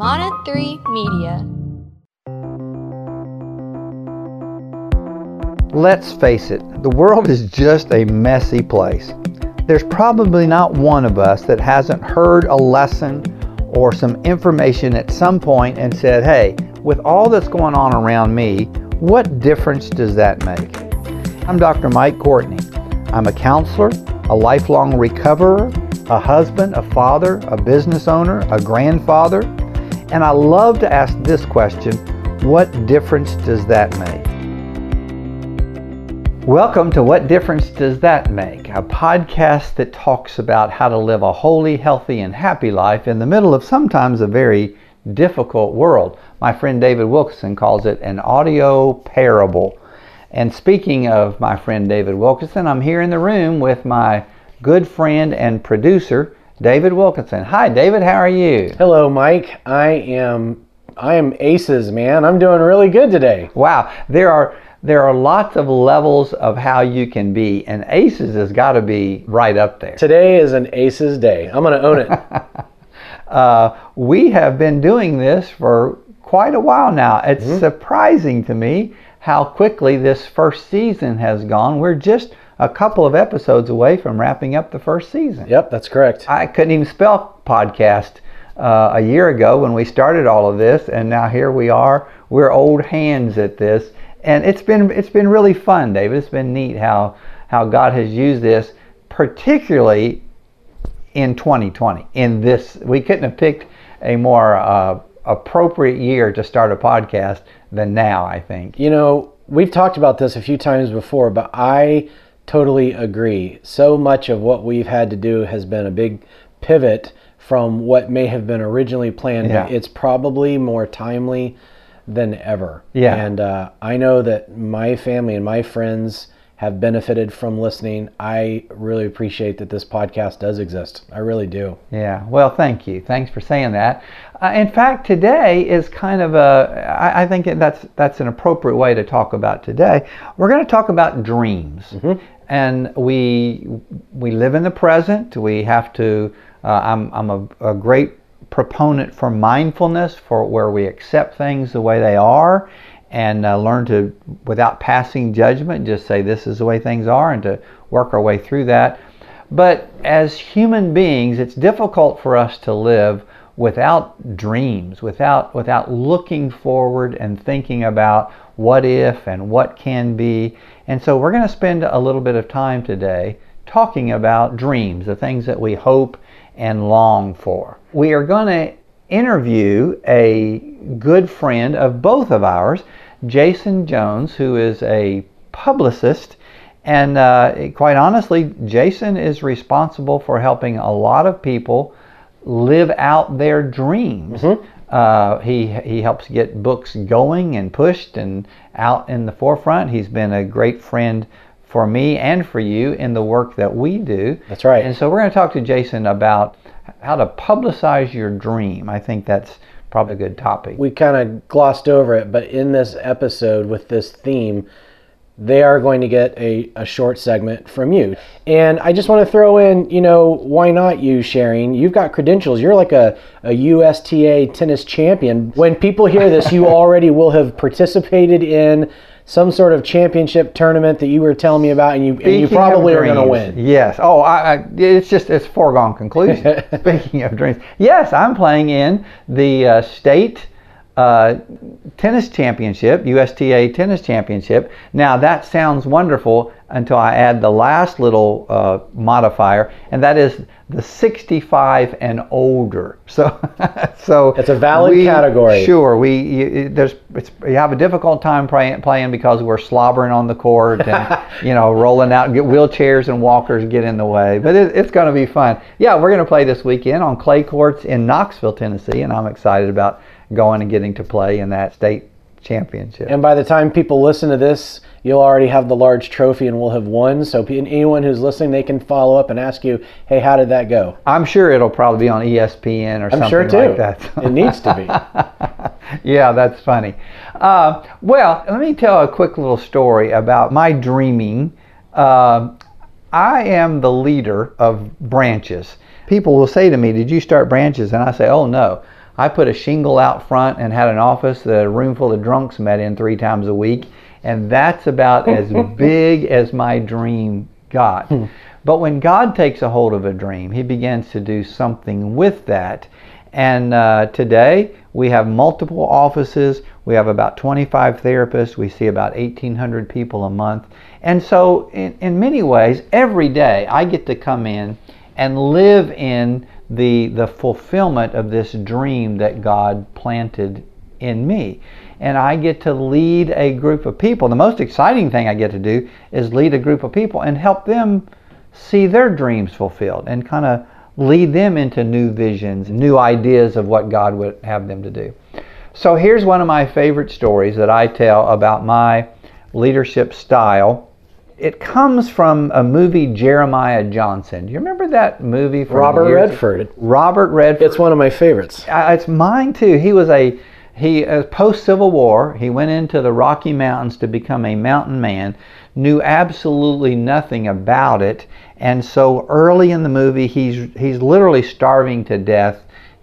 Mana 3 Media. Let's face it, the world is just a messy place. There's probably not one of us that hasn't heard a lesson or some information at some point and said, hey, with all that's going on around me, what difference does that make? I'm Dr. Mike Courtney. I'm a counselor, a lifelong recoverer, a husband, a father, a business owner, a grandfather, and I love to ask this question what difference does that make? Welcome to What Difference Does That Make? A podcast that talks about how to live a holy, healthy, and happy life in the middle of sometimes a very difficult world. My friend David Wilkerson calls it an audio parable. And speaking of my friend David Wilkerson, I'm here in the room with my good friend and producer, David Wilkinson. Hi, David. How are you? Hello, Mike. I am I am aces, man. I'm doing really good today. Wow. There are there are lots of levels of how you can be, and aces has got to be right up there. Today is an aces day. I'm going to own it. uh, we have been doing this for quite a while now. It's mm-hmm. surprising to me how quickly this first season has gone. We're just a couple of episodes away from wrapping up the first season. Yep, that's correct. I couldn't even spell podcast uh, a year ago when we started all of this, and now here we are. We're old hands at this and it's been it's been really fun, David. It's been neat how how God has used this, particularly in 2020. In this, we couldn't have picked a more uh, appropriate year to start a podcast than now. I think. You know, we've talked about this a few times before, but I totally agree. So much of what we've had to do has been a big pivot from what may have been originally planned. Yeah. It's probably more timely than ever. Yeah. And uh, I know that my family and my friends have benefited from listening. I really appreciate that this podcast does exist. I really do. Yeah. Well, thank you. Thanks for saying that. Uh, in fact, today is kind of a. I, I think that's that's an appropriate way to talk about today. We're going to talk about dreams, mm-hmm. And we we live in the present. We have to. Uh, I'm I'm a, a great proponent for mindfulness, for where we accept things the way they are and uh, learn to, without passing judgment, just say this is the way things are and to work our way through that. But as human beings, it's difficult for us to live without dreams, without, without looking forward and thinking about what if and what can be. And so we're going to spend a little bit of time today talking about dreams, the things that we hope and long for. We are going to interview a good friend of both of ours, Jason Jones, who is a publicist. And uh, quite honestly, Jason is responsible for helping a lot of people live out their dreams. Mm-hmm. Uh, he he helps get books going and pushed and out in the forefront. He's been a great friend for me and for you in the work that we do. That's right. And so we're going to talk to Jason about how to publicize your dream. I think that's probably a good topic. We kind of glossed over it, but in this episode with this theme, they are going to get a, a short segment from you. And I just want to throw in, you know, why not you sharing? You've got credentials. You're like a, a USTA tennis champion. When people hear this, you already will have participated in some sort of championship tournament that you were telling me about, and you and you probably are going to win. Yes. Oh, I, I, it's just it's foregone conclusion. Speaking of dreams, yes, I'm playing in the uh, state uh, tennis championship, USTA tennis championship. Now that sounds wonderful until I add the last little uh, modifier, and that is the 65 and older. So, so it's a valid we, category. Sure, we you, there's you have a difficult time playing playing because we're slobbering on the court and you know rolling out get wheelchairs and walkers get in the way. But it, it's going to be fun. Yeah, we're going to play this weekend on clay courts in Knoxville, Tennessee, and I'm excited about going and getting to play in that state championship. And by the time people listen to this, you'll already have the large trophy and we'll have won. So anyone who's listening, they can follow up and ask you, "Hey, how did that go?" I'm sure it'll probably be on ESPN or I'm something sure too. like that. it needs to be. yeah, that's funny. Uh, well, let me tell a quick little story about my dreaming. Uh, I am the leader of branches. People will say to me, "Did you start branches?" And I say, "Oh no." I put a shingle out front and had an office that a room full of drunks met in three times a week. And that's about as big as my dream got. Hmm. But when God takes a hold of a dream, He begins to do something with that. And uh, today we have multiple offices. We have about 25 therapists. We see about 1,800 people a month. And so, in, in many ways, every day I get to come in and live in the, the fulfillment of this dream that God planted in me. And I get to lead a group of people. The most exciting thing I get to do is lead a group of people and help them see their dreams fulfilled and kind of lead them into new visions, new ideas of what God would have them to do. So here's one of my favorite stories that I tell about my leadership style. It comes from a movie Jeremiah Johnson. Do you remember that movie from Robert Redford. Robert Redford. It's one of my favorites. Uh, it's mine too. He was a he uh, post Civil War. He went into the Rocky Mountains to become a mountain man. Knew absolutely nothing about it, and so early in the movie, he's he's literally starving to death.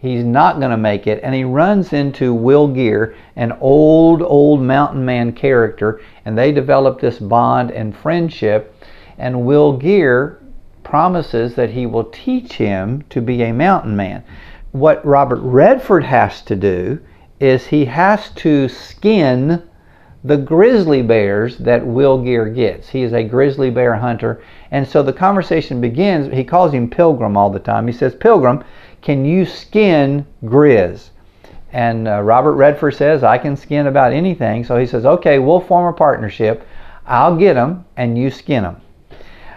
He's not going to make it, and he runs into Will Geer, an old old mountain man character, and they develop this bond and friendship. And Will Geer promises that he will teach him to be a mountain man. What Robert Redford has to do is he has to skin the grizzly bears that Will Geer gets. He is a grizzly bear hunter. And so the conversation begins. He calls him Pilgrim all the time. He says, Pilgrim, can you skin Grizz? And uh, Robert Redford says, I can skin about anything. So he says, okay, we'll form a partnership. I'll get them and you skin them.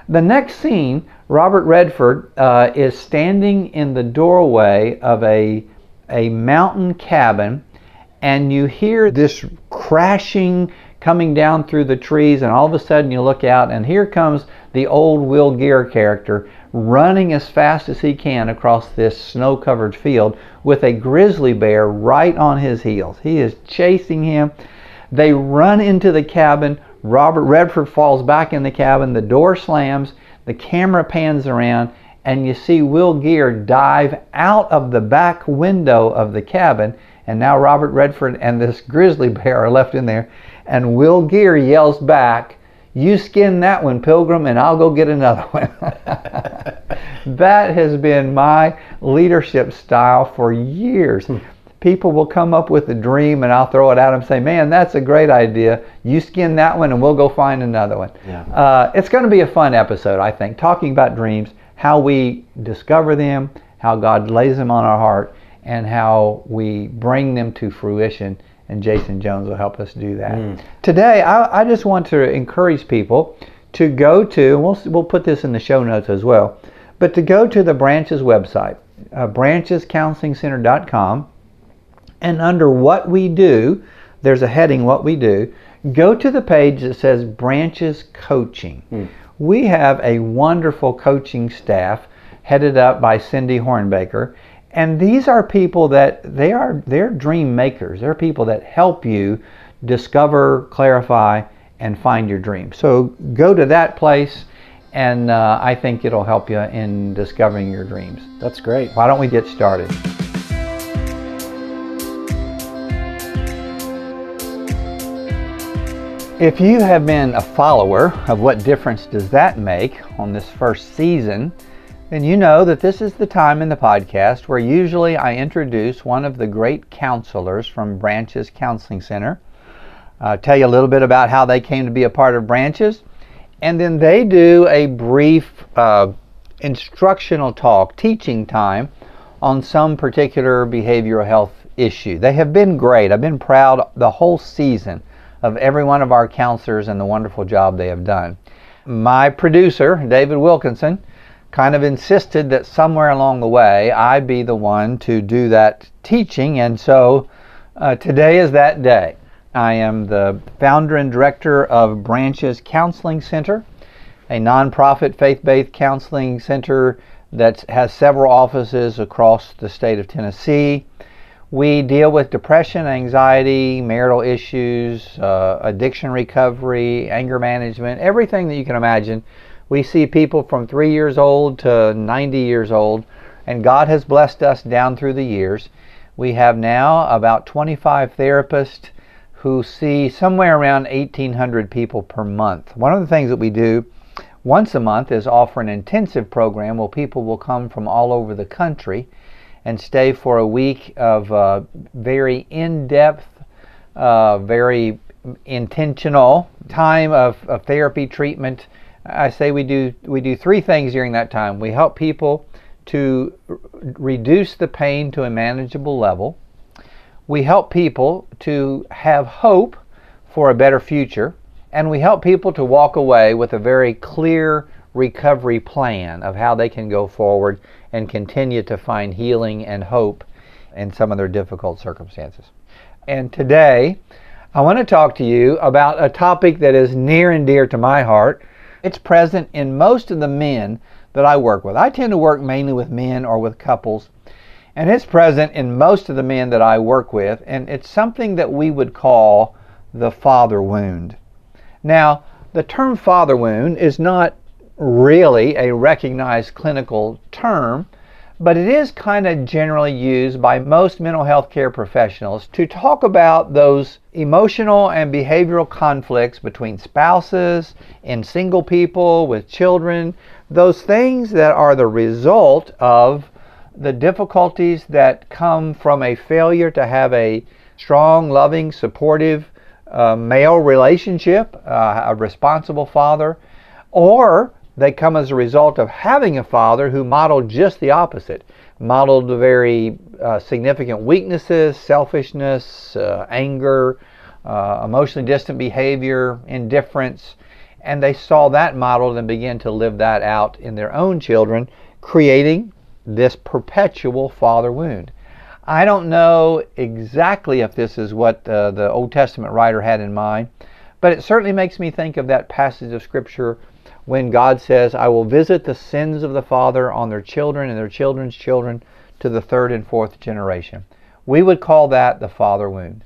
The next scene, Robert Redford uh, is standing in the doorway of a, a mountain cabin, and you hear this crashing coming down through the trees, and all of a sudden you look out, and here comes the old Will Geer character running as fast as he can across this snow covered field with a grizzly bear right on his heels. He is chasing him. They run into the cabin. Robert Redford falls back in the cabin. The door slams. The camera pans around, and you see Will Geer dive out of the back window of the cabin. And now Robert Redford and this grizzly bear are left in there. And Will Geer yells back, You skin that one, Pilgrim, and I'll go get another one. that has been my leadership style for years people will come up with a dream and I'll throw it at them and say, man, that's a great idea. You skin that one and we'll go find another one. Yeah. Uh, it's going to be a fun episode, I think, talking about dreams, how we discover them, how God lays them on our heart, and how we bring them to fruition. And Jason Jones will help us do that. Today, I, I just want to encourage people to go to, and we'll, we'll put this in the show notes as well, but to go to the Branches website, uh, branchescounselingcenter.com and under what we do, there's a heading, what we do. Go to the page that says Branches Coaching. We have a wonderful coaching staff headed up by Cindy Hornbaker. And these are people that they are they're dream makers. They're people that help you discover, clarify, and find your dream. So go to that place, and uh, I think it'll help you in discovering your dreams. That's great. Why don't we get started? If you have been a follower of What Difference Does That Make on this first season, then you know that this is the time in the podcast where usually I introduce one of the great counselors from Branches Counseling Center, uh, tell you a little bit about how they came to be a part of Branches, and then they do a brief uh, instructional talk, teaching time on some particular behavioral health issue. They have been great. I've been proud the whole season of every one of our counselors and the wonderful job they have done. My producer, David Wilkinson, kind of insisted that somewhere along the way I be the one to do that teaching, and so uh, today is that day. I am the founder and director of Branches Counseling Center, a nonprofit faith based counseling center that has several offices across the state of Tennessee. We deal with depression, anxiety, marital issues, uh, addiction recovery, anger management, everything that you can imagine. We see people from three years old to 90 years old, and God has blessed us down through the years. We have now about 25 therapists who see somewhere around 1,800 people per month. One of the things that we do once a month is offer an intensive program where people will come from all over the country and stay for a week of uh, very in depth, uh, very intentional time of, of therapy treatment. I say we do we do three things during that time. We help people to r- reduce the pain to a manageable level. We help people to have hope for a better future and we help people to walk away with a very clear recovery plan of how they can go forward and continue to find healing and hope in some of their difficult circumstances. And today, I want to talk to you about a topic that is near and dear to my heart. It's present in most of the men that I work with. I tend to work mainly with men or with couples, and it's present in most of the men that I work with, and it's something that we would call the father wound. Now, the term father wound is not really a recognized clinical term, but it is kind of generally used by most mental health care professionals to talk about those emotional and behavioral conflicts between spouses and single people with children, those things that are the result of the difficulties that come from a failure to have a strong, loving, supportive a male relationship, uh, a responsible father, or they come as a result of having a father who modeled just the opposite, modeled the very uh, significant weaknesses, selfishness, uh, anger, uh, emotionally distant behavior, indifference, and they saw that modeled and began to live that out in their own children, creating this perpetual father wound. I don't know exactly if this is what uh, the Old Testament writer had in mind, but it certainly makes me think of that passage of Scripture when God says, I will visit the sins of the father on their children and their children's children to the third and fourth generation. We would call that the father wound.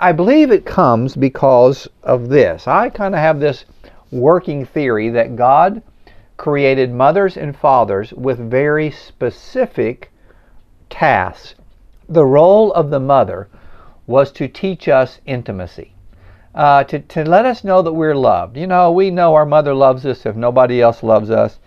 I believe it comes because of this. I kind of have this working theory that God created mothers and fathers with very specific tasks the role of the mother was to teach us intimacy, uh, to, to let us know that we're loved. You know, we know our mother loves us if nobody else loves us.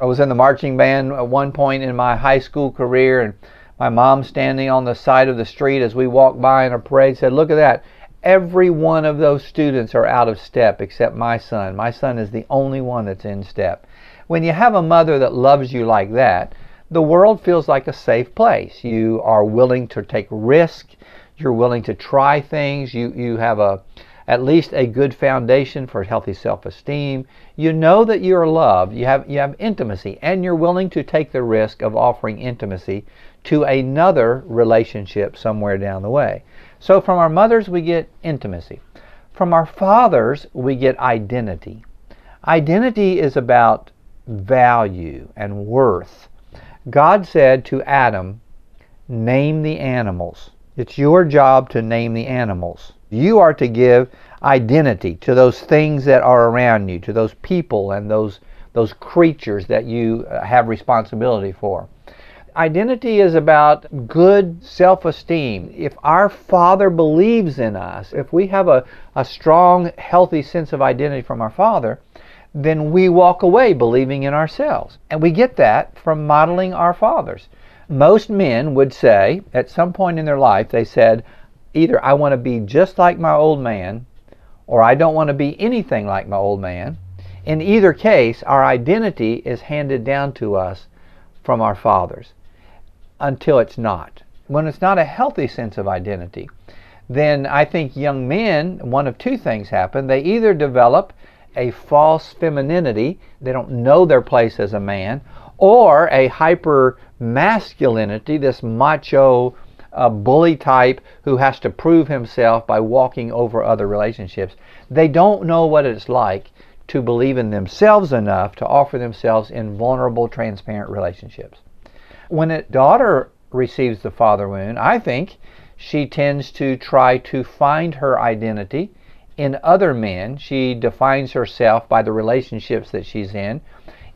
I was in the marching band at one point in my high school career, and my mom standing on the side of the street as we walked by in a parade said, Look at that. Every one of those students are out of step except my son. My son is the only one that's in step. When you have a mother that loves you like that, the world feels like a safe place. You are willing to take risk. You're willing to try things. You, you have a, at least a good foundation for healthy self-esteem. You know that you're loved. You have, you have intimacy and you're willing to take the risk of offering intimacy to another relationship somewhere down the way. So from our mothers, we get intimacy. From our fathers, we get identity. Identity is about value and worth. God said to Adam, Name the animals. It's your job to name the animals. You are to give identity to those things that are around you, to those people and those, those creatures that you uh, have responsibility for. Identity is about good self esteem. If our Father believes in us, if we have a, a strong, healthy sense of identity from our Father, then we walk away believing in ourselves. And we get that from modeling our fathers. Most men would say, at some point in their life, they said, either I want to be just like my old man, or I don't want to be anything like my old man. In either case, our identity is handed down to us from our fathers until it's not. When it's not a healthy sense of identity, then I think young men, one of two things happen. They either develop a false femininity, they don't know their place as a man, or a hyper masculinity, this macho uh, bully type who has to prove himself by walking over other relationships. They don't know what it's like to believe in themselves enough to offer themselves in vulnerable, transparent relationships. When a daughter receives the father wound, I think she tends to try to find her identity in other men. She defines herself by the relationships that she's in.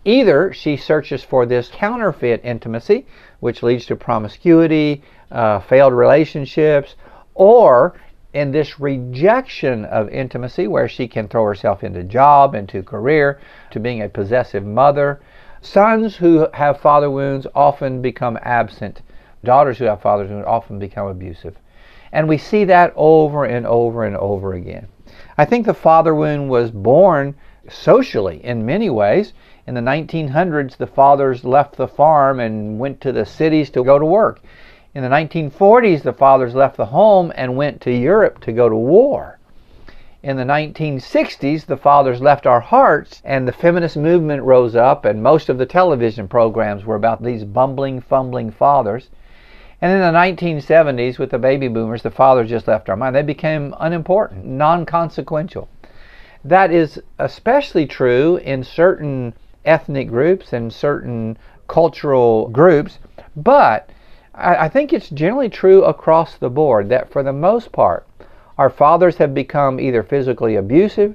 Either she searches for this counterfeit intimacy, which leads to promiscuity, uh, failed relationships, or in this rejection of intimacy where she can throw herself into job, into career, to being a possessive mother. Sons who have father wounds often become absent. Daughters who have father wounds often become abusive. And we see that over and over and over again. I think the father wound was born socially in many ways. In the 1900s, the fathers left the farm and went to the cities to go to work. In the 1940s, the fathers left the home and went to Europe to go to war. In the 1960s, the fathers left our hearts and the feminist movement rose up, and most of the television programs were about these bumbling, fumbling fathers. And in the 1970s, with the baby boomers, the fathers just left our mind. They became unimportant, non consequential. That is especially true in certain ethnic groups and certain cultural groups, but I, think it's generally true across the board that for the most part, our fathers have become either physically abusive,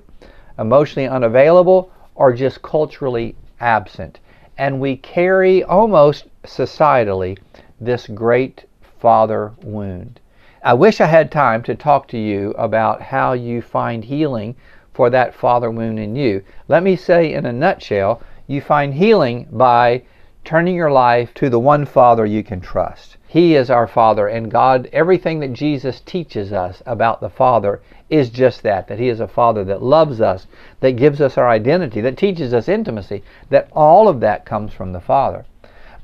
emotionally unavailable, or just culturally absent. And we carry almost societally this great father wound. I wish I had time to talk to you about how you find healing for that father wound in you. Let me say in a nutshell, you find healing by turning your life to the one Father you can trust. He is our Father, and God, everything that Jesus teaches us about the Father is just that that He is a Father that loves us, that gives us our identity, that teaches us intimacy, that all of that comes from the Father.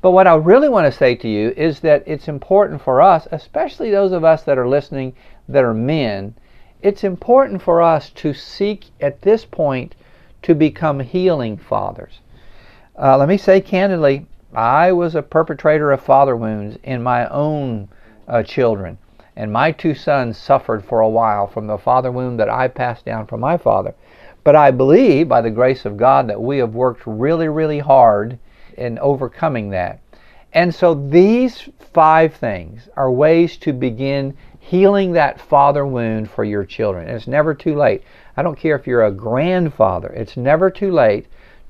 But what I really want to say to you is that it's important for us, especially those of us that are listening that are men, it's important for us to seek at this point to become healing fathers. Uh, let me say candidly, I was a perpetrator of father wounds in my own uh, children. And my two sons suffered for a while from the father wound that I passed down from my father. But I believe, by the grace of God, that we have worked really, really hard in overcoming that. And so these five things are ways to begin healing that father wound for your children. And it's never too late. I don't care if you're a grandfather, it's never too late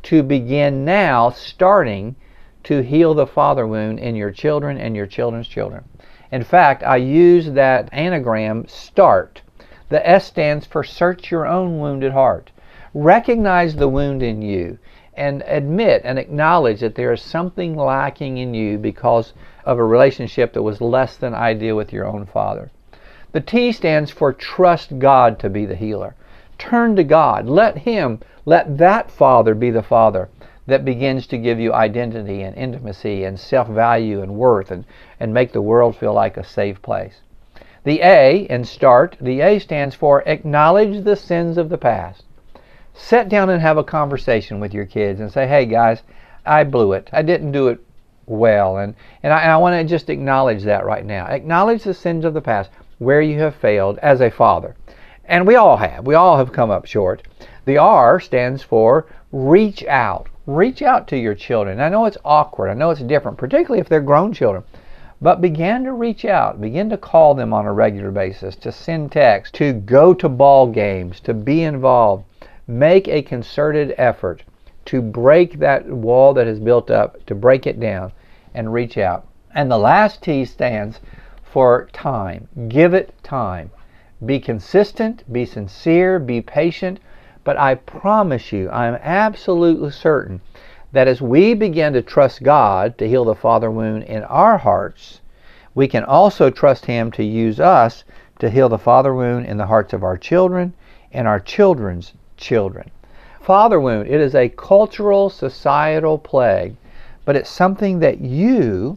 to begin now starting to heal the father wound in your children and your children's children. In fact, I use that anagram START. The S stands for Search Your Own Wounded Heart. Recognize the wound in you and admit and acknowledge that there is something lacking in you because of a relationship that was less than ideal with your own father. The T stands for Trust God to be the healer. Turn to God. Let Him let that Father be the Father that begins to give you identity and intimacy and self value and worth and, and make the world feel like a safe place. The A in START, the A stands for acknowledge the sins of the past. Sit down and have a conversation with your kids and say, hey guys, I blew it. I didn't do it well. And, and I, I want to just acknowledge that right now. Acknowledge the sins of the past, where you have failed as a father. And we all have. We all have come up short. The R stands for reach out. Reach out to your children. I know it's awkward. I know it's different, particularly if they're grown children. But begin to reach out. Begin to call them on a regular basis, to send texts, to go to ball games, to be involved. Make a concerted effort to break that wall that is built up, to break it down and reach out. And the last T stands for time. Give it time. Be consistent, be sincere, be patient, but I promise you, I'm absolutely certain that as we begin to trust God to heal the father wound in our hearts, we can also trust Him to use us to heal the father wound in the hearts of our children and our children's children. Father wound, it is a cultural, societal plague, but it's something that you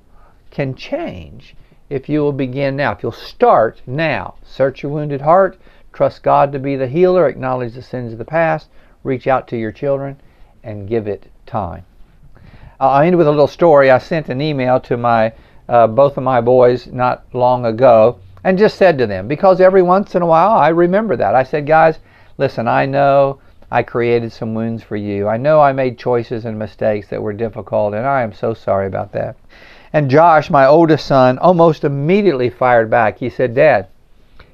can change if you will begin now. If you'll start now, search your wounded heart, Trust God to be the healer, acknowledge the sins of the past, reach out to your children, and give it time. I'll end with a little story. I sent an email to my uh, both of my boys not long ago and just said to them, because every once in a while I remember that. I said, guys, listen, I know I created some wounds for you. I know I made choices and mistakes that were difficult, and I am so sorry about that. And Josh, my oldest son, almost immediately fired back. He said, Dad,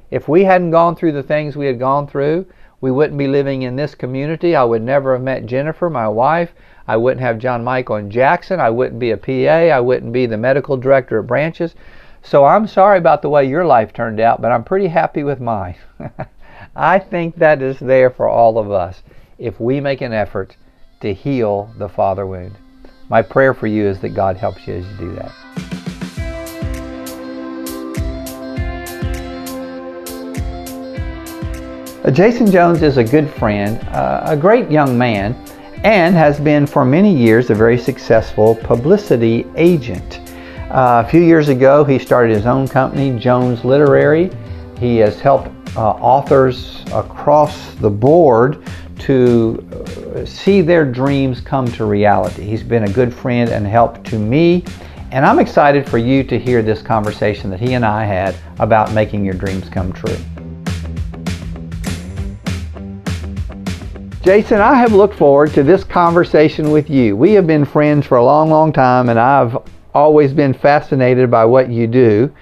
if we hadn't gone through the things we had gone through, we wouldn't be living in this community. I would never have met Jennifer, my wife. I wouldn't have John Michael and Jackson. I wouldn't be a PA. I wouldn't be the medical director at Branches. So I'm sorry about the way your life turned out, but I'm pretty happy with mine. I think that is there for all of us if we make an effort to heal the father wound. My prayer for you is that God helps you as you do that. Uh, Jason Jones is a good friend, uh, a great young man, and has been for many years a very successful publicity agent. Uh, a few years ago, he started his own company, Jones Literary. He has helped uh, authors across the board to uh, see their dreams come to reality. He's been a good friend and help to me, and I'm excited for you to hear this conversation that he and I had about making your dreams come true. Jason, I have looked forward to this conversation with you. We have been friends for a long, long time, and I've always been fascinated by what you do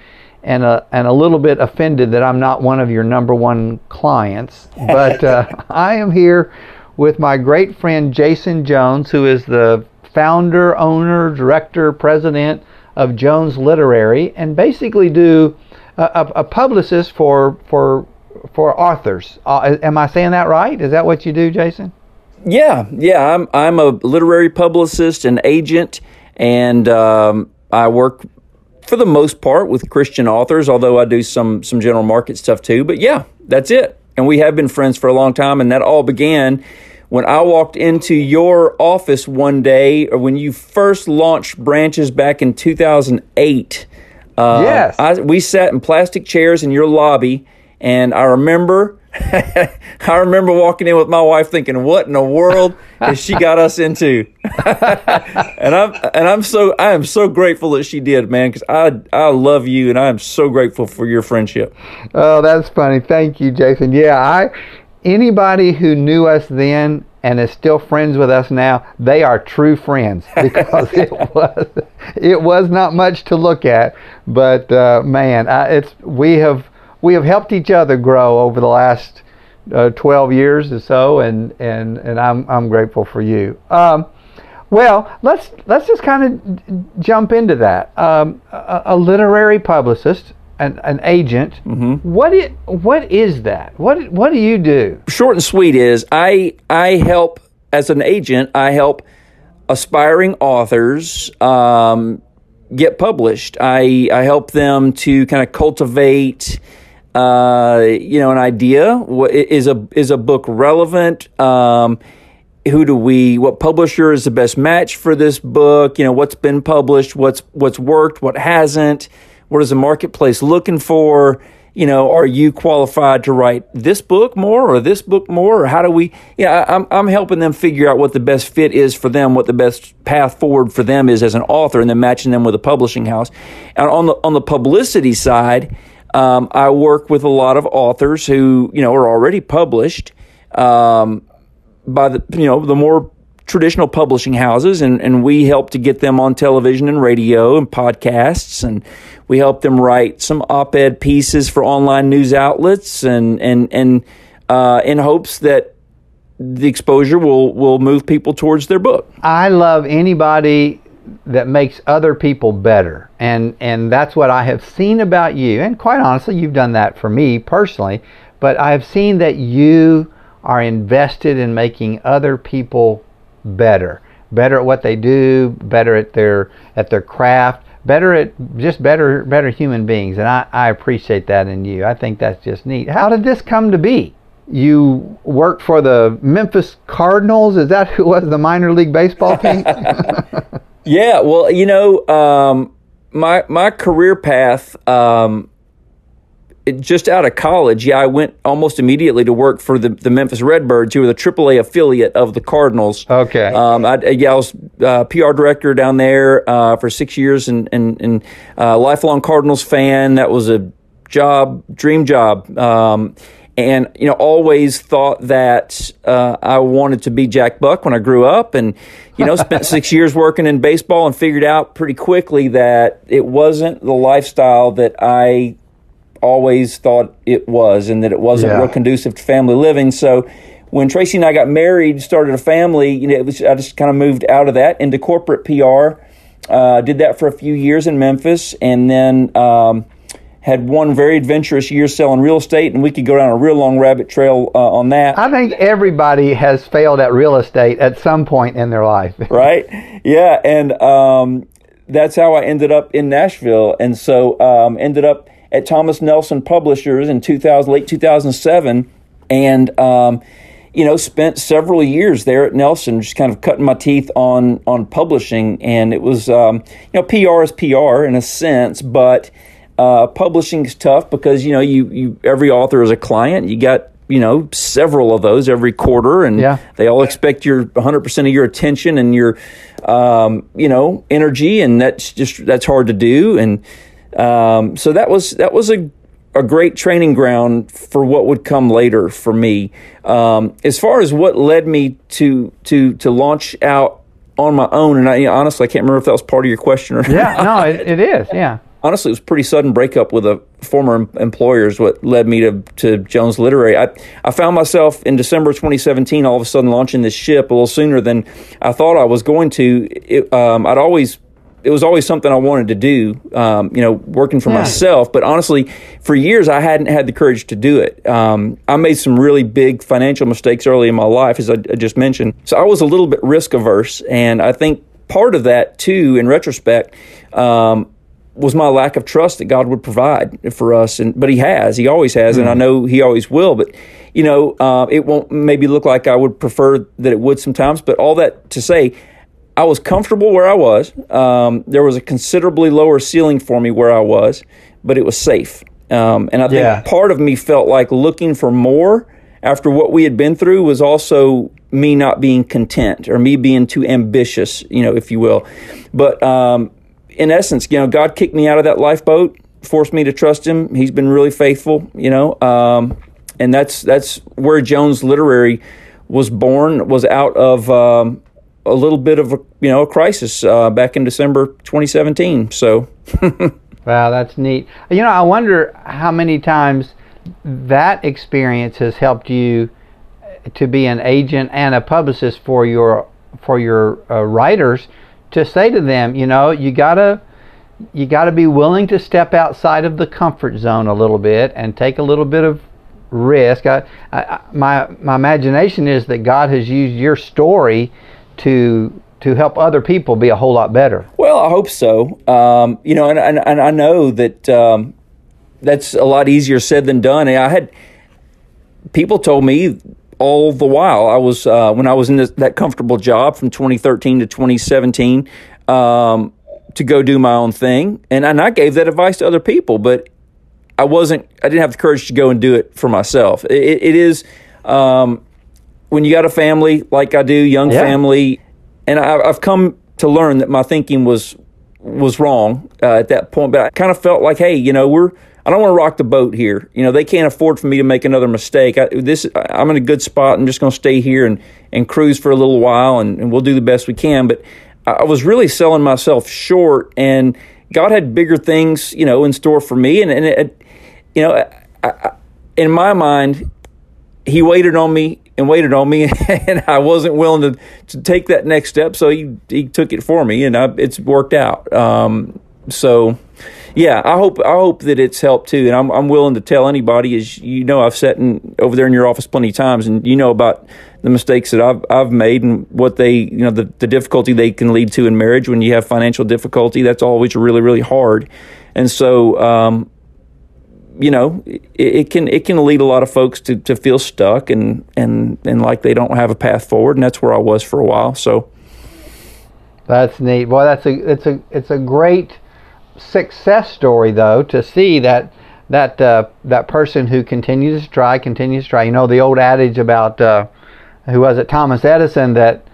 and a, and a little bit offended that I'm not one of your number one clients. But uh, I am here with my great friend Jason Jones, who is the founder, owner, director, president of Jones Literary, and basically do a, a publicist for for for authors. Uh, am I saying that right? Is that what you do, Jason? Yeah, yeah. I'm I'm a literary publicist and agent, and um, I work for the most part with Christian authors. Although I do some some general market stuff too. But yeah, that's it. And we have been friends for a long time, and that all began when I walked into your office one day, or when you first launched branches back in 2008. Uh, yes. I, we sat in plastic chairs in your lobby and I remember, I remember walking in with my wife thinking, "What in the world has she got us into?" and I'm and I'm so I am so grateful that she did, man, because I I love you and I am so grateful for your friendship. Oh, that's funny. Thank you, Jason. Yeah, I anybody who knew us then and is still friends with us now, they are true friends because it was it was not much to look at, but uh, man, I, it's we have we have helped each other grow over the last uh, 12 years or so, and, and, and I'm, I'm grateful for you. Um, well, let's, let's just kind of jump into that. Um, a, a, literary publicist, an, an agent, mm-hmm. what, it, what is that? What, what do you do? Short and sweet is I, I help, as an agent, I help aspiring authors um, get published. I, I help them to kind of cultivate uh, you know, an idea. Is a is a book relevant? Um, who do we? What publisher is the best match for this book? You know, what's been published? What's what's worked? What hasn't? What is the marketplace looking for? You know, are you qualified to write this book more or this book more? Or how do we? Yeah, I'm I'm helping them figure out what the best fit is for them, what the best path forward for them is as an author, and then matching them with a publishing house. And on the on the publicity side um, I work with a lot of authors who you know are already published um, by the you know the more traditional publishing houses, and, and we help to get them on television and radio and podcasts, and we help them write some op-ed pieces for online news outlets, and and and uh, in hopes that the exposure will will move people towards their book. I love anybody that makes other people better. And and that's what I have seen about you. And quite honestly, you've done that for me personally, but I have seen that you are invested in making other people better. Better at what they do, better at their at their craft, better at just better better human beings. And I, I appreciate that in you. I think that's just neat. How did this come to be? you worked for the Memphis Cardinals. Is that who was the minor league baseball team? Yeah, well, you know, um, my my career path, um, it, just out of college, yeah, I went almost immediately to work for the, the Memphis Redbirds, who are the AAA affiliate of the Cardinals. Okay. Um, I, yeah, I was uh, PR director down there uh, for six years, and and, and uh, lifelong Cardinals fan. That was a job, dream job. Um, and you know always thought that uh, I wanted to be Jack Buck when I grew up, and you know spent six years working in baseball and figured out pretty quickly that it wasn't the lifestyle that I always thought it was, and that it wasn't yeah. real conducive to family living. So when Tracy and I got married, started a family, you know, was, I just kind of moved out of that into corporate PR. Uh, did that for a few years in Memphis, and then um, had one very adventurous year selling real estate, and we could go down a real long rabbit trail uh, on that. I think everybody has failed at real estate at some point in their life. right? Yeah, and um, that's how I ended up in Nashville, and so um, ended up at Thomas Nelson Publishers in 2000, late 2007, and um, you know spent several years there at Nelson, just kind of cutting my teeth on on publishing, and it was um, you know PR is PR in a sense, but uh, publishing is tough because you know you you every author is a client. You got you know several of those every quarter, and Yeah. they all expect your 100 percent of your attention and your um, you know energy, and that's just that's hard to do. And um, so that was that was a a great training ground for what would come later for me. Um, as far as what led me to to to launch out on my own, and I honestly I can't remember if that was part of your question or not yeah, no, it, it is. Yeah. Honestly, it was a pretty sudden breakup with a former employer is what led me to, to Jones Literary. I, I found myself in December 2017 all of a sudden launching this ship a little sooner than I thought I was going to. It, um, I'd always it was always something I wanted to do, um, you know, working for Yeah. myself. But honestly, for years I hadn't had the courage to do it. Um, I made some really big financial mistakes early in my life, as I, I just mentioned. So I was a little bit risk averse, and I think part of that too, in retrospect, um, was my lack of trust that God would provide for us. And but He has, He always has, and I know He always will. But you know, uh, it won't maybe look like I would prefer that it would sometimes. But all that to say, I was comfortable where I was. Um, there was a considerably lower ceiling for me where I was, but it was safe. Um, and I think Yeah. part of me felt like looking for more after what we had been through was also me not being content or me being too ambitious, you know, if you will. But um, in essence, you know, God kicked me out of that lifeboat, forced me to trust Him. He's been really faithful, you know, um, and that's that's where Jones Literary was born. Was out of um, a little bit of a you know a crisis uh, back in December 2017. So Wow, that's neat. You know, I wonder how many times that experience has helped you to be an agent and a publicist for your for your uh, writers to say to them, you know, you gotta you gotta be willing to step outside of the comfort zone a little bit and take a little bit of risk. I, I, my my imagination is that God has used your story to to help other people be a whole lot better. Well, I hope so. Um, you know, and, and, and I know that um, that's a lot easier said than done. And I had people told me all the while I was uh, when I was in this, that comfortable job from 2013 to 2017 um, to go do my own thing, and and I gave that advice to other people, but I wasn't. I didn't have the courage to go and do it for myself. It, it is um, when you got a family like I do, young Yeah. family, and I, I've come to learn that my thinking was was wrong uh, at that point. But I kind of felt like, hey, you know, we're I don't want to rock the boat here. You know, they can't afford for me to make another mistake. I, this I'm in a good spot. I'm just going to stay here and and cruise for a little while, and, and we'll do the best we can. But I, was really selling myself short, and God had bigger things, you know, in store for me. And and it, you know, I, I, in my mind, he waited on me and waited on me, and I wasn't willing to, to take that next step. So he he took it for me, and I, it's worked out. Um, so, yeah, I hope I hope that it's helped too, and I'm I'm willing to tell anybody. As you know, I've sat in, over there in your office plenty of times, and you know about the mistakes that I've I've made and what they you know the the difficulty they can lead to in marriage when you have financial difficulty. That's always really really hard, and so. Um, you know, it, it can it can lead a lot of folks to, to feel stuck and, and and like they don't have a path forward, and that's where I was for a while. So That's neat. Boy, that's a it's a it's a great success story though to see that that uh, that person who continues to try, continues to try. You know the old adage about uh, who was it, Thomas Edison, that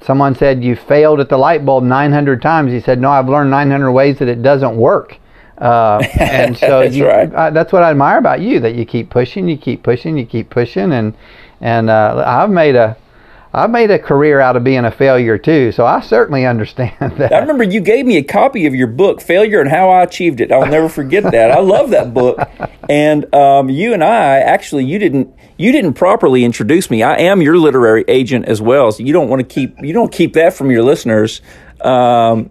someone said you failed at the light bulb 900 times. He said, no, I've learned 900 ways that it doesn't work. Uh, and so That's you, right. uh, that's what I admire about you that you keep pushing, you keep pushing, you keep pushing, and and uh, I've made a I've made a career out of being a failure too, so I certainly understand that. I remember you gave me a copy of your book, Failure and How I Achieved It. I'll never forget that. I love that book. And um, you and I actually you didn't you didn't properly introduce me. I am your literary agent as well, so you don't want to keep you don't keep that from your listeners. Um,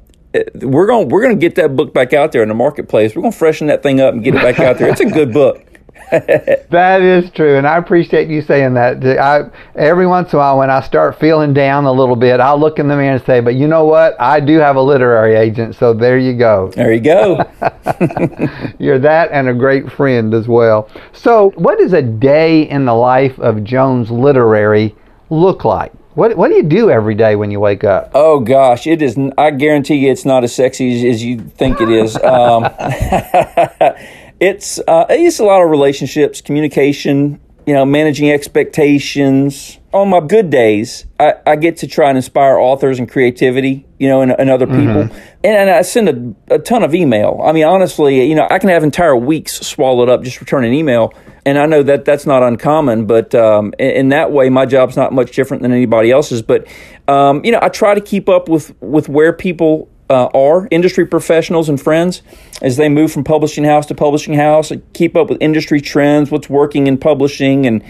we're going we're going to get that book back out there in the marketplace. We're going to freshen that thing up and get it back out there. It's a good book. that is true, and I appreciate you saying that. I, every once in a while, when I start feeling down a little bit, I'll look in the mirror and say, "But you know what? I do have a literary agent, so there you go." There you go. You're that and a great friend as well. So, what does a day in the life of Jones Literary look like? What What do you do every day when you wake up? Oh gosh, it is. I guarantee you, it's not as sexy as, as you think it is. Um, it's uh, it's a lot of relationships, communication, you know, managing expectations. On my good days, I, I get to try and inspire authors and creativity, you know, and, and other people. Mm-hmm. And, and, I send a, a, ton of email. I mean, honestly, you know, I can have entire weeks swallowed up just returning email. And I know that that's not uncommon, but um, in, in, that way, my job's not much different than anybody else's. But um, you know, I try to keep up with with where people uh, are industry professionals and friends as they move from publishing house to publishing house, and keep up with industry trends, what's working in publishing, and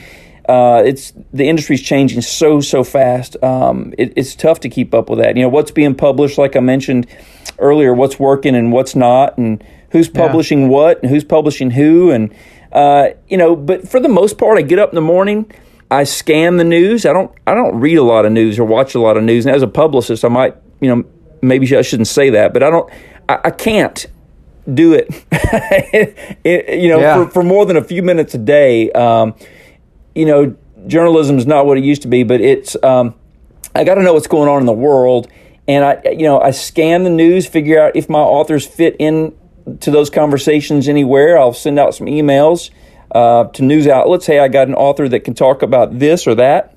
uh, it's the industry's changing so so fast. Um, it, it's tough to keep up with that. You know what's being published, like I mentioned earlier, what's working and what's not, and who's publishing yeah. what and who's publishing who, and uh, you know. But for the most part, I get up in the morning. I scan the news. I don't. I don't read a lot of news or watch a lot of news. And as a publicist, I might, you know, maybe I shouldn't say that, but I don't, I, I can't do it, it you know, yeah. for, for more than a few minutes a day. Um, you know, journalism is not what it used to be, but it's, um, I got to know what's going on in the world. And I, you know, I scan the news, figure out if my authors fit in to those conversations anywhere. I'll send out some emails uh, to news outlets. Hey, I got an author that can talk about this or that.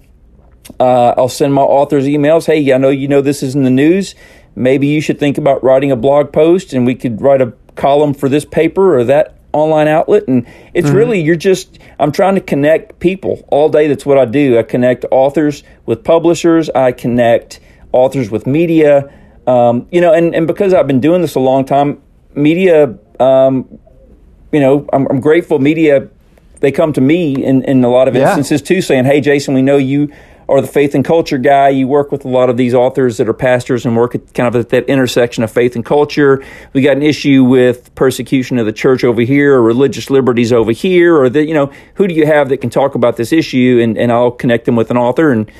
Uh, I'll send my authors emails. Hey, I know you know this is in the news maybe you should think about writing a blog post and we could write a column for this paper or that online outlet. And it's mm-hmm. really you're just I'm trying to connect people all day. That's what I do. I connect authors with publishers. I connect authors with media. Um, you know and, and because I've been doing this a long time media um, you know I'm, I'm, grateful media they come to me in, in a lot of instances yeah. too saying hey Jason we know you or the faith and culture guy. You work with a lot of these authors that are pastors and work at kind of at that intersection of faith and culture. We got an issue with persecution of the church over here or religious liberties over here, or that, you know, who do you have that can talk about this issue? And, and I'll connect them with an author and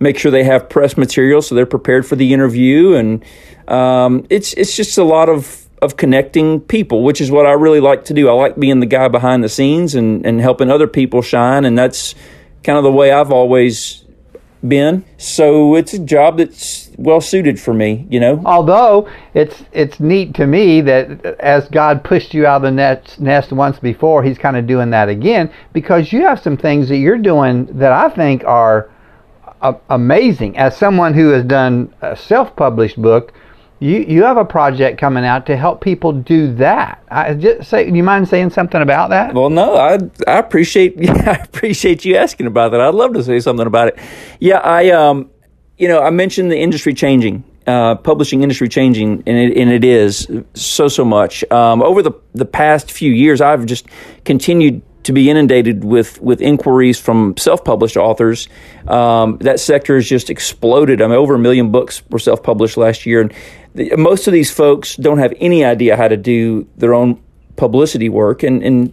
make sure they have press material so they're prepared for the interview. And um, it's, it's just a lot of, of connecting people, which is what I really like to do. I like being the guy behind the scenes and, and helping other people shine. And that's kind of the way I've always been. So it's a job that's well suited for me, you know. Although it's it's neat to me that as God pushed you out of the nest, nest once before, He's kind of doing that again because you have some things that you're doing that I think are amazing. As someone who has done a self-published book, you you have a project coming out to help people do that. I just say, do you mind saying something about that? Well, no, I I appreciate I appreciate you asking about that. I'd love to say something about it. Yeah, I um, you know, I mentioned the industry changing, uh, publishing industry changing, and it, and it is so so much. Um, over the the past few years, I've just continued to be inundated with with inquiries from self-published authors. Um, that sector has just exploded. I mean, over a million books were self-published last year, and the, most of these folks don't have any idea how to do their own publicity work and, and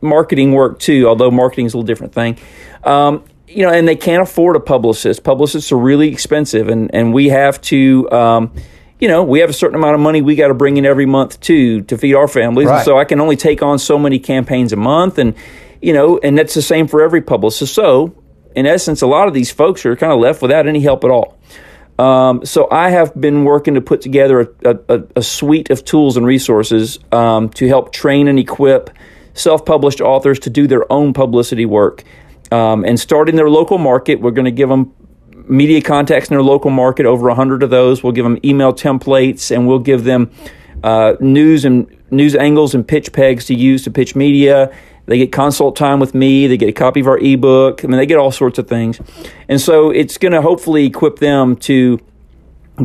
marketing work too. Although marketing is a little different thing. Um, you know, and they can't afford a publicist. Publicists are really expensive, and and we have to. Um, you know, we have a certain amount of money we got to bring in every month too to feed our families. Right. so I can only take on so many campaigns a month. And, you know, and that's the same for every publicist. So, in essence, a lot of these folks are kind of left without any help at all. Um, so I have been working to put together a, a, a suite of tools and resources um, to help train and equip self-published authors to do their own publicity work. Um, and start in their local market. We're going to give them media contacts in their local market, over 100 of those. We'll give them email templates and we'll give them uh, news and news angles and pitch pegs to use to pitch media. They get consult time with me. They get a copy of our ebook. I mean, they get all sorts of things. And so it's going to hopefully equip them to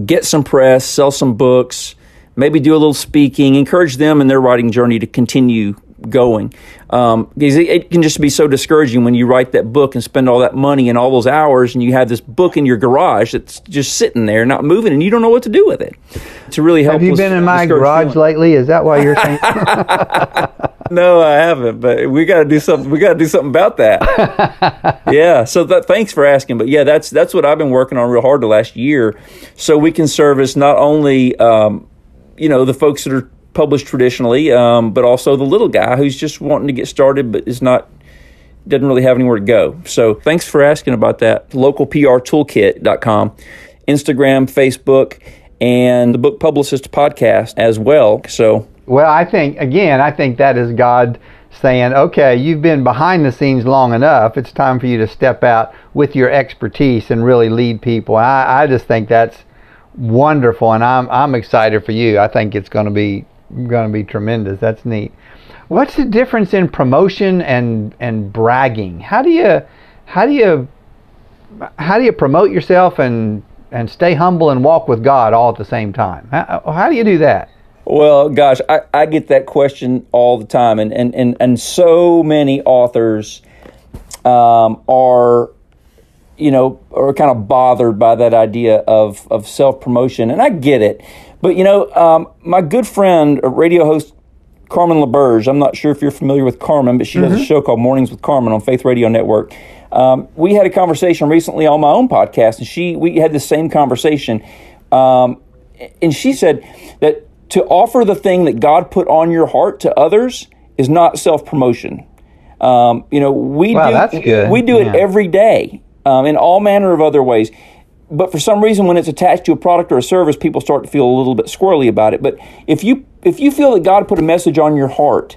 get some press, sell some books, maybe do a little speaking, encourage them in their writing journey to continue going. Um, because it, it can just be so discouraging when you write that book and spend all that money and all those hours, and you have this book in your garage that's just sitting there, not moving, and you don't know what to do with it. To really help. Have you been in my garage lately? Is that why you're saying? no, I haven't. But we got to do something. We got to do something about that. yeah. So that, thanks for asking. But yeah, that's that's what I've been working on real hard the last year, so we can service not only um, you know the folks that are published traditionally, um, but also the little guy who's just wanting to get started but is not doesn't really have anywhere to go. So thanks for asking about that. Localprtoolkit.com, Instagram, Facebook, and the Book Publicist podcast as well. So well, I think again, I think that is God saying, okay, you've been behind the scenes long enough. It's time for you to step out with your expertise and really lead people. I, I just think that's wonderful, and I'm I'm excited for you. I think it's going to be going to be tremendous. That's neat. What's the difference in promotion and and bragging? How do you how do you how do you promote yourself and and stay humble and walk with God all at the same time? How, how do you do that? Well, gosh, I, I get that question all the time, and and and, and so many authors um, are you know, are kind of bothered by that idea of, of self promotion. And I get it. But, you know, um, my good friend, radio host Carmen LaBerge, I'm not sure if you're familiar with Carmen, but she mm-hmm. does a mm-hmm. show called Mornings with Carmen on Faith Radio Network. Um, we had a conversation recently on my own podcast, and she we had the same conversation. Um, and she said that to offer the thing that God put on your heart to others is not self promotion. Um, you know, we wow, do we do yeah. it every day um, in all manner of other ways. But for some reason, when it's attached to a product or a service, people start to feel a little bit squirrely about it. But if you if you feel that God put a message on your heart,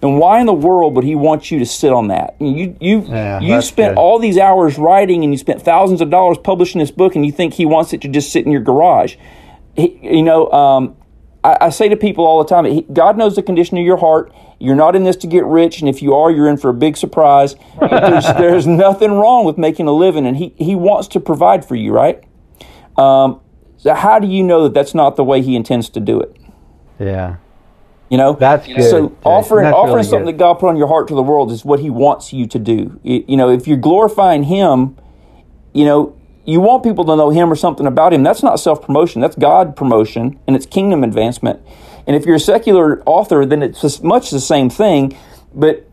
then why in the world would He want you to sit on that? You you yeah, you spent good. all these hours writing, and you spent thousands of dollars publishing this book, and you think He wants it to just sit in your garage. He, you know, um, I, I, say to people all the time, he, God knows the condition of your heart. You're not in this to get rich, and if you are, you're in for a big surprise. But there's, there's nothing wrong with making a living, and He He wants to provide for you, right? Um, so how do you know that that's not the way He intends to do it? Yeah. You know, that's good. So offering that's offering really something good. that God put on your heart to the world is what He wants you to do. You, you know, if you're glorifying Him, you know, you want people to know him or something about him. That's not self promotion, that's God promotion and it's kingdom advancement. And if you're a secular author, then it's much the same thing. But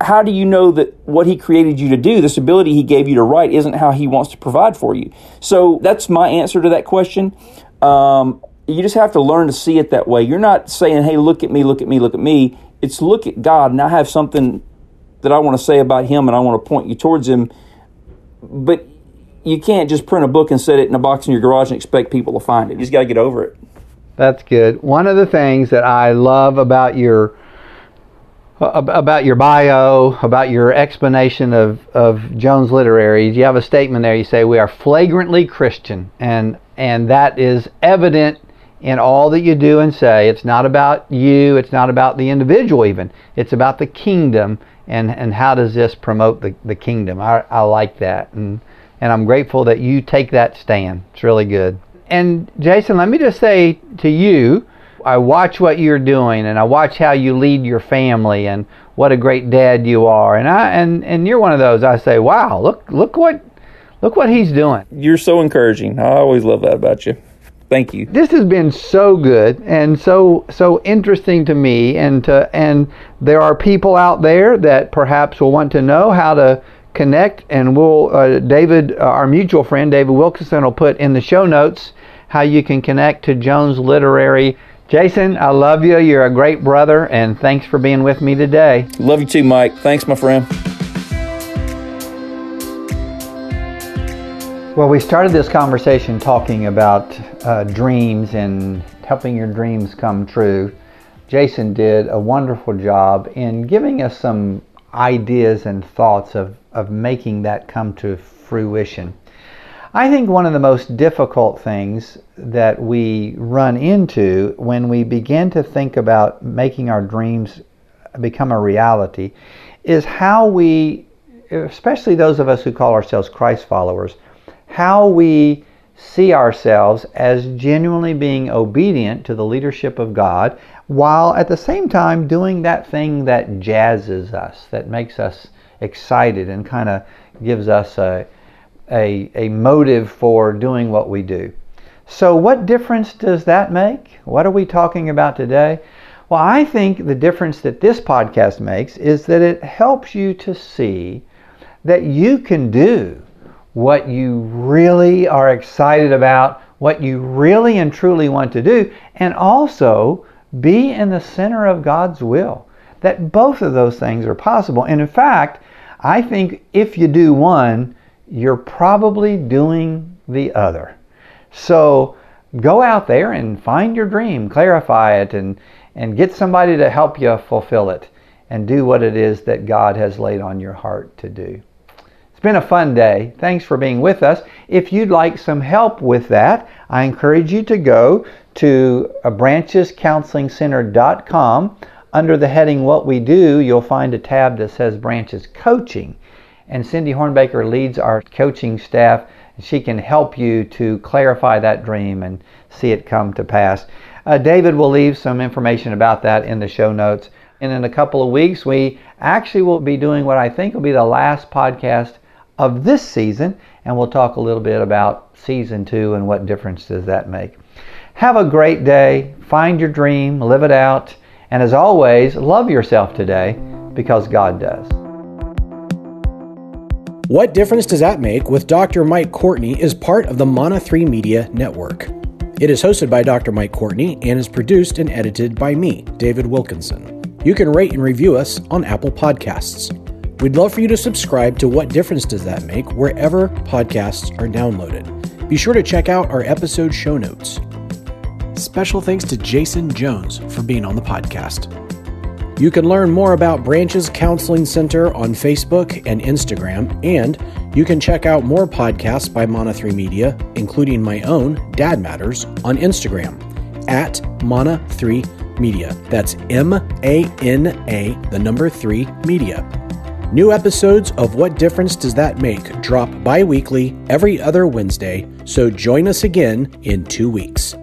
how do you know that what he created you to do, this ability he gave you to write, isn't how he wants to provide for you? So that's my answer to that question. Um, you just have to learn to see it that way. You're not saying, hey, look at me, look at me, look at me. It's look at God, and I have something that I want to say about him, and I want to point you towards him. But you can't just print a book and set it in a box in your garage and expect people to find it. You just got to get over it. That's good. One of the things that I love about your uh, about your bio, about your explanation of, of Jones Literary, you have a statement there. You say we are flagrantly Christian, and and that is evident in all that you do and say. It's not about you. It's not about the individual even. It's about the kingdom and and how does this promote the, the kingdom. I, I like that and and I'm grateful that you take that stand. It's really good. And Jason, let me just say to you, I watch what you're doing and I watch how you lead your family and what a great dad you are. And I and and you're one of those I say, "Wow, look look what look what he's doing." You're so encouraging. I always love that about you. Thank you. This has been so good and so so interesting to me and to, and there are people out there that perhaps will want to know how to connect, and we'll uh, David, uh, our mutual friend David Wilkinson, will put in the show notes how you can connect to Jones Literary. Jason, I love you. You're a great brother, and thanks for being with me today. Love you too, Mike. Thanks, my friend. Well, we started this conversation talking about uh, dreams and helping your dreams come true. Jason did a wonderful job in giving us some ideas and thoughts of, of making that come to fruition. I think one of the most difficult things that we run into when we begin to think about making our dreams become a reality is how we, especially those of us who call ourselves Christ followers, how we see ourselves as genuinely being obedient to the leadership of God while at the same time doing that thing that jazzes us, that makes us excited and kind of gives us a, a, a motive for doing what we do. So, what difference does that make? What are we talking about today? Well, I think the difference that this podcast makes is that it helps you to see that you can do what you really are excited about, what you really and truly want to do, and also be in the center of God's will. That both of those things are possible. And in fact, I think if you do one, you're probably doing the other. So go out there and find your dream, clarify it, and, and get somebody to help you fulfill it and do what it is that God has laid on your heart to do. It's been a fun day. Thanks for being with us. If you'd like some help with that, I encourage you to go to branchescounselingcenter.com under the heading What We Do, you'll find a tab that says Branches Coaching. And Cindy Hornbaker leads our coaching staff. She can help you to clarify that dream and see it come to pass. Uh, David will leave some information about that in the show notes. And in a couple of weeks, we actually will be doing what I think will be the last podcast of this season. And we'll talk a little bit about season two and what difference does that make. Have a great day. Find your dream, live it out and as always, love yourself today because God does. What difference does that make with Dr. Mike Courtney is part of the Mana 3 Media Network. It is hosted by Dr. Mike Courtney and is produced and edited by me, David Wilkinson. You can rate and review us on Apple Podcasts. We'd love for you to subscribe to What Difference Does That Make wherever podcasts are downloaded. Be sure to check out our episode show notes. Special thanks to Jason Jones for being on the podcast. You can learn more about Branches Counseling Center on Facebook and Instagram, and you can check out more podcasts by Mana 3 Media, including my own, Dad Matters, on Instagram at Mana 3 Media. That's M A N A, the number 3 Media. New episodes of What Difference Does That Make drop bi weekly every other Wednesday, so join us again in two weeks.